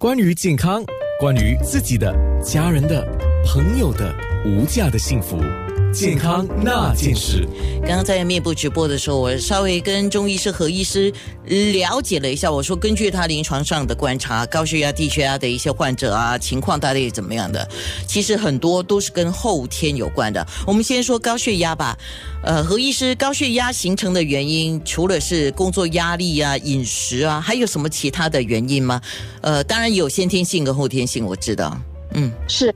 关于健康，关于自己的、家人的、朋友的无价的幸福，健康那件事。刚刚在面部直播的时候，我稍微跟中医师何医师了解了一下。我说，根据他临床上的观察，高血压、低血压的一些患者啊，情况大概怎么样的？其实很多都是跟后天有关的。我们先说高血压吧。呃，何医师，高血压形成的原因，除了是工作压力啊、饮食啊，还有什么其他的原因吗？呃，当然有先天性跟后天性，我知道。嗯，是，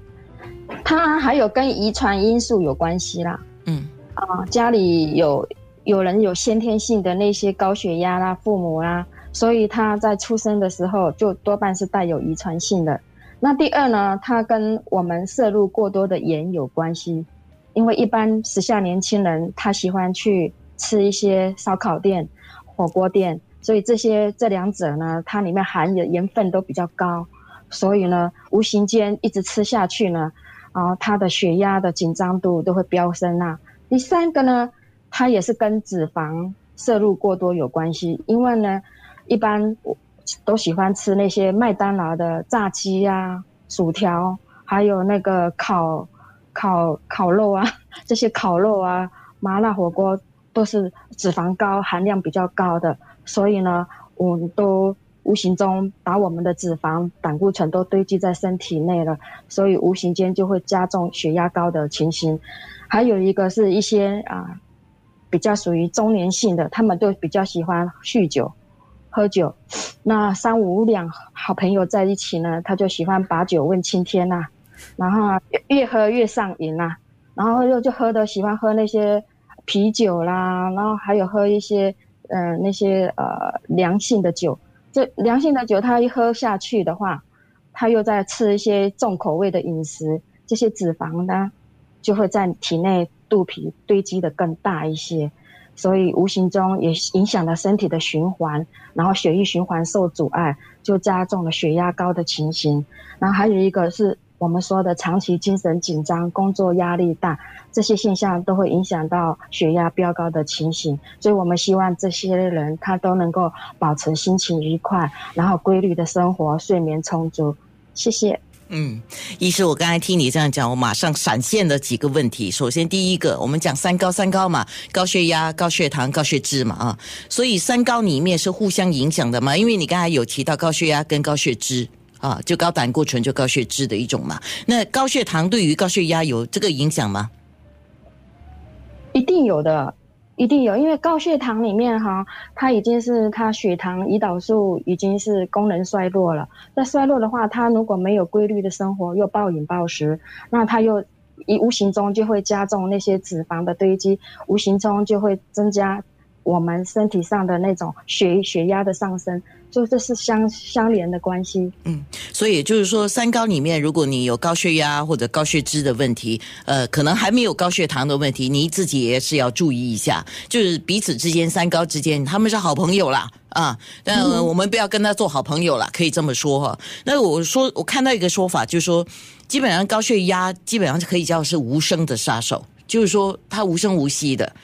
它还有跟遗传因素有关系啦。嗯，啊，家里有有人有先天性的那些高血压啦，父母啦，所以他在出生的时候就多半是带有遗传性的。那第二呢，它跟我们摄入过多的盐有关系。因为一般时下年轻人他喜欢去吃一些烧烤店、火锅店，所以这些这两者呢，它里面含的盐分都比较高，所以呢，无形间一直吃下去呢，啊，他的血压的紧张度都会飙升啊。第三个呢，它也是跟脂肪摄入过多有关系，因为呢，一般我都喜欢吃那些麦当劳的炸鸡呀、薯条，还有那个烤。烤烤肉啊，这些烤肉啊，麻辣火锅都是脂肪高、含量比较高的，所以呢，我们都无形中把我们的脂肪、胆固醇都堆积在身体内了，所以无形间就会加重血压高的情形。还有一个是一些啊，比较属于中年性的，他们都比较喜欢酗酒、喝酒。那三五两好朋友在一起呢，他就喜欢把酒问青天呐。然后啊，越喝越上瘾呐，然后又就喝的喜欢喝那些啤酒啦，然后还有喝一些嗯那些呃凉性的酒。这良性的酒，他一喝下去的话，他又在吃一些重口味的饮食，这些脂肪呢就会在体内肚皮堆积的更大一些，所以无形中也影响了身体的循环，然后血液循环受阻碍，就加重了血压高的情形。然后还有一个是。我们说的长期精神紧张、工作压力大，这些现象都会影响到血压飙高的情形。所以，我们希望这些人他都能够保持心情愉快，然后规律的生活，睡眠充足。谢谢。嗯，医师，我刚才听你这样讲，我马上闪现了几个问题。首先，第一个，我们讲三高，三高嘛，高血压、高血糖、高血脂嘛，啊，所以三高里面是互相影响的嘛？因为你刚才有提到高血压跟高血脂。啊，就高胆固醇就高血脂的一种嘛。那高血糖对于高血压有这个影响吗？一定有的，一定有，因为高血糖里面哈，它已经是它血糖胰岛素已经是功能衰弱了。那衰弱的话，它如果没有规律的生活，又暴饮暴食，那它又一无形中就会加重那些脂肪的堆积，无形中就会增加我们身体上的那种血血压的上升。就这是相相连的关系，嗯，所以就是说，三高里面，如果你有高血压或者高血脂的问题，呃，可能还没有高血糖的问题，你自己也是要注意一下。就是彼此之间，三高之间，他们是好朋友啦，啊，但我们不要跟他做好朋友了，可以这么说哈。那我说，我看到一个说法，就是说，基本上高血压基本上可以叫是无声的杀手，就是说它无声无息的。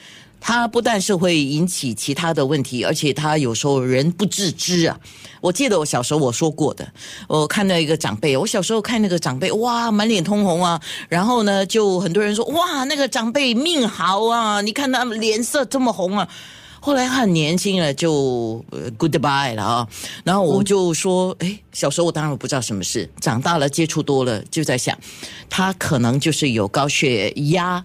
它不但是会引起其他的问题，而且它有时候人不自知啊。我记得我小时候我说过的，我看到一个长辈，我小时候看那个长辈，哇，满脸通红啊。然后呢，就很多人说，哇，那个长辈命好啊，你看他脸色这么红啊。后来很年轻了，就 goodbye 了啊。然后我就说，哎，小时候我当然不知道什么事，长大了接触多了，就在想，他可能就是有高血压。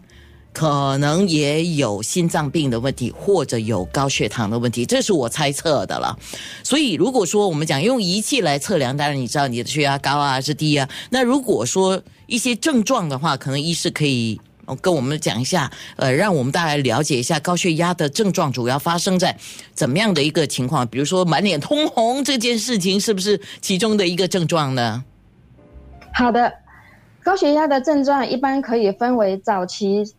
可能也有心脏病的问题，或者有高血糖的问题，这是我猜测的了。所以，如果说我们讲用仪器来测量，当然你知道你的血压高啊还是低啊。那如果说一些症状的话，可能医师可以跟我们讲一下，呃，让我们大家了解一下高血压的症状主要发生在怎么样的一个情况。比如说满脸通红这件事情，是不是其中的一个症状呢？好的，高血压的症状一般可以分为早期。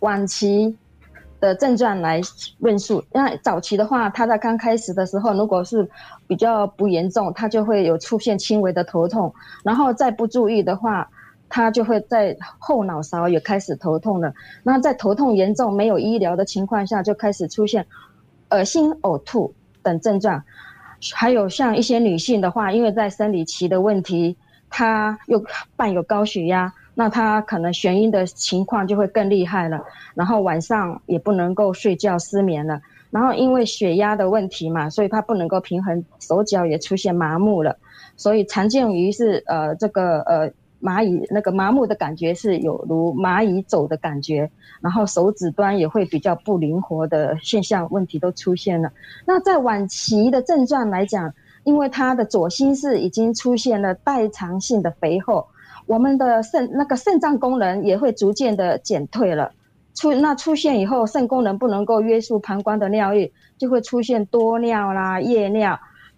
晚期的症状来论述，那早期的话，他在刚开始的时候，如果是比较不严重，他就会有出现轻微的头痛，然后再不注意的话，他就会在后脑勺也开始头痛了。那在头痛严重、没有医疗的情况下，就开始出现恶心、呕吐等症状。还有像一些女性的话，因为在生理期的问题，她又伴有高血压，那他可能眩晕的情况就会更厉害了，然后晚上也不能够睡觉，失眠了。然后因为血压的问题嘛，所以他不能够平衡，手脚也出现麻木了，所以常见于是呃这个呃蚂蚁那个麻木的感觉是有如蚂蚁走的感觉，然后手指端也会比较不灵活的现象问题都出现了。那在晚期的症状来讲，因为他的左心室已经出现了代偿性的肥厚，我们的肾那个肾脏功能也会逐渐的减退了。出那出现以后，肾功能不能够约束膀胱的尿液，就会出现多尿啦、夜尿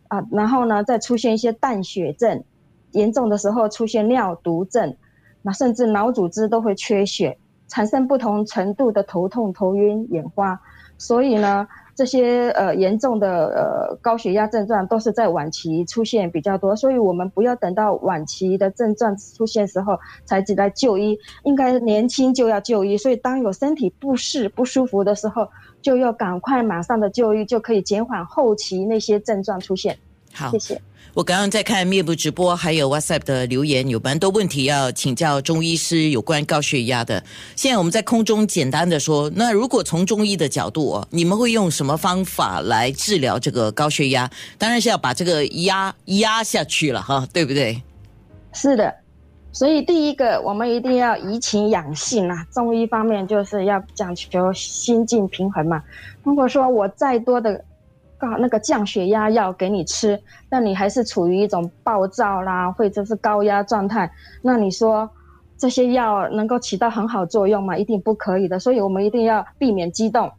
啊，然后呢，再出现一些淡血症，严重的时候出现尿毒症，那甚至脑组织都会缺血，产生不同程度的头痛、头晕、眼花，所以呢。这些呃严重的呃高血压症状都是在晚期出现比较多，所以我们不要等到晚期的症状出现时候才来就医，应该年轻就要就医。所以当有身体不适不舒服的时候，就要赶快马上的就医，就可以减缓后期那些症状出现。好，谢谢。我刚刚在看面部直播，还有 WhatsApp 的留言，有蛮多问题要请教中医师有关高血压的。现在我们在空中简单的说，那如果从中医的角度哦，你们会用什么方法来治疗这个高血压？当然是要把这个压压下去了哈，对不对？是的，所以第一个我们一定要怡情养性啊。中医方面就是要讲求心境平衡嘛。如果说我再多的。那个降血压药给你吃，那你还是处于一种暴躁啦，或者是高压状态。那你说这些药能够起到很好作用吗？一定不可以的。所以我们一定要避免激动，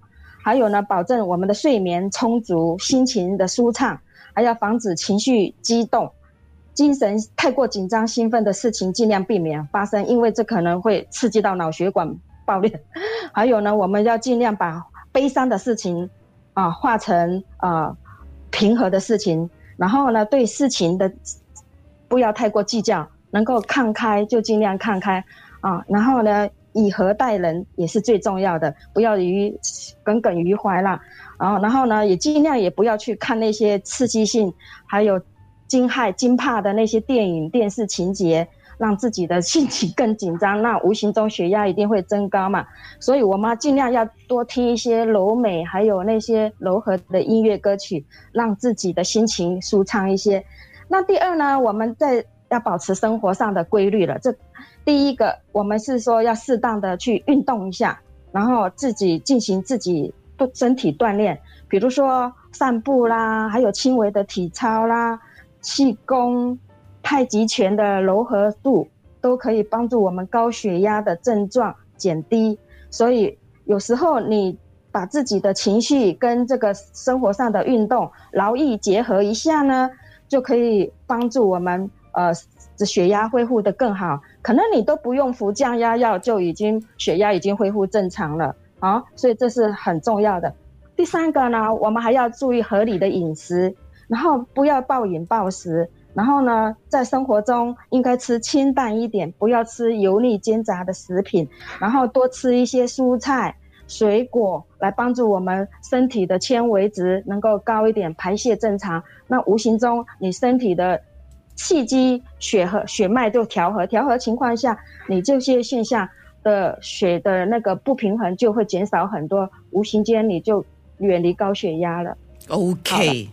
还有呢，保证我们的睡眠充足，心情的舒畅，还要防止情绪激动，精神太过紧张、兴奋的事情尽量避免发生，因为这可能会刺激到脑血管爆裂。还有呢，我们要尽量把悲伤的事情。啊，化成啊平和的事情，然后呢，对事情的不要太过计较，能够看开就尽量看开啊。然后呢，以和待人也是最重要的，不要于耿耿于怀啦。然后，然后呢，也尽量也不要去看那些刺激性还有惊骇惊怕的那些电影电视情节。让自己的心情更紧张，那无形中血压一定会增高嘛。所以，我妈尽量要多听一些柔美，还有那些柔和的音乐歌曲，让自己的心情舒畅一些。那第二呢，我们在要保持生活上的规律了。这第一个，我们是说要适当的去运动一下，然后自己进行自己的身体锻炼，比如说散步啦，还有轻微的体操啦，气功。太极拳的柔和度都可以帮助我们高血压的症状减低，所以有时候你把自己的情绪跟这个生活上的运动劳逸结合一下呢，就可以帮助我们呃血压恢复的更好。可能你都不用服降压药，就已经血压已经恢复正常了啊，所以这是很重要的。第三个呢，我们还要注意合理的饮食，然后不要暴饮暴食。然后呢，在生活中应该吃清淡一点，不要吃油腻煎炸的食品，然后多吃一些蔬菜、水果，来帮助我们身体的纤维值能够高一点，排泄正常。那无形中你身体的气机、血和血脉就调和，调和情况下，你这些现象的血的那个不平衡就会减少很多，无形间你就远离高血压了。OK。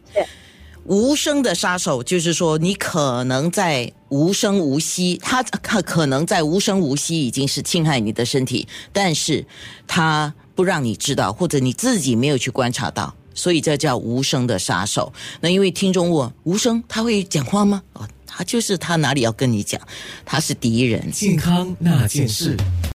无声的杀手，就是说你可能在无声无息，他他可能在无声无息已经是侵害你的身体，但是他不让你知道，或者你自己没有去观察到，所以这叫无声的杀手。那因为听众问无声他会讲话吗？哦，他就是他哪里要跟你讲，他是敌人。健康那件事。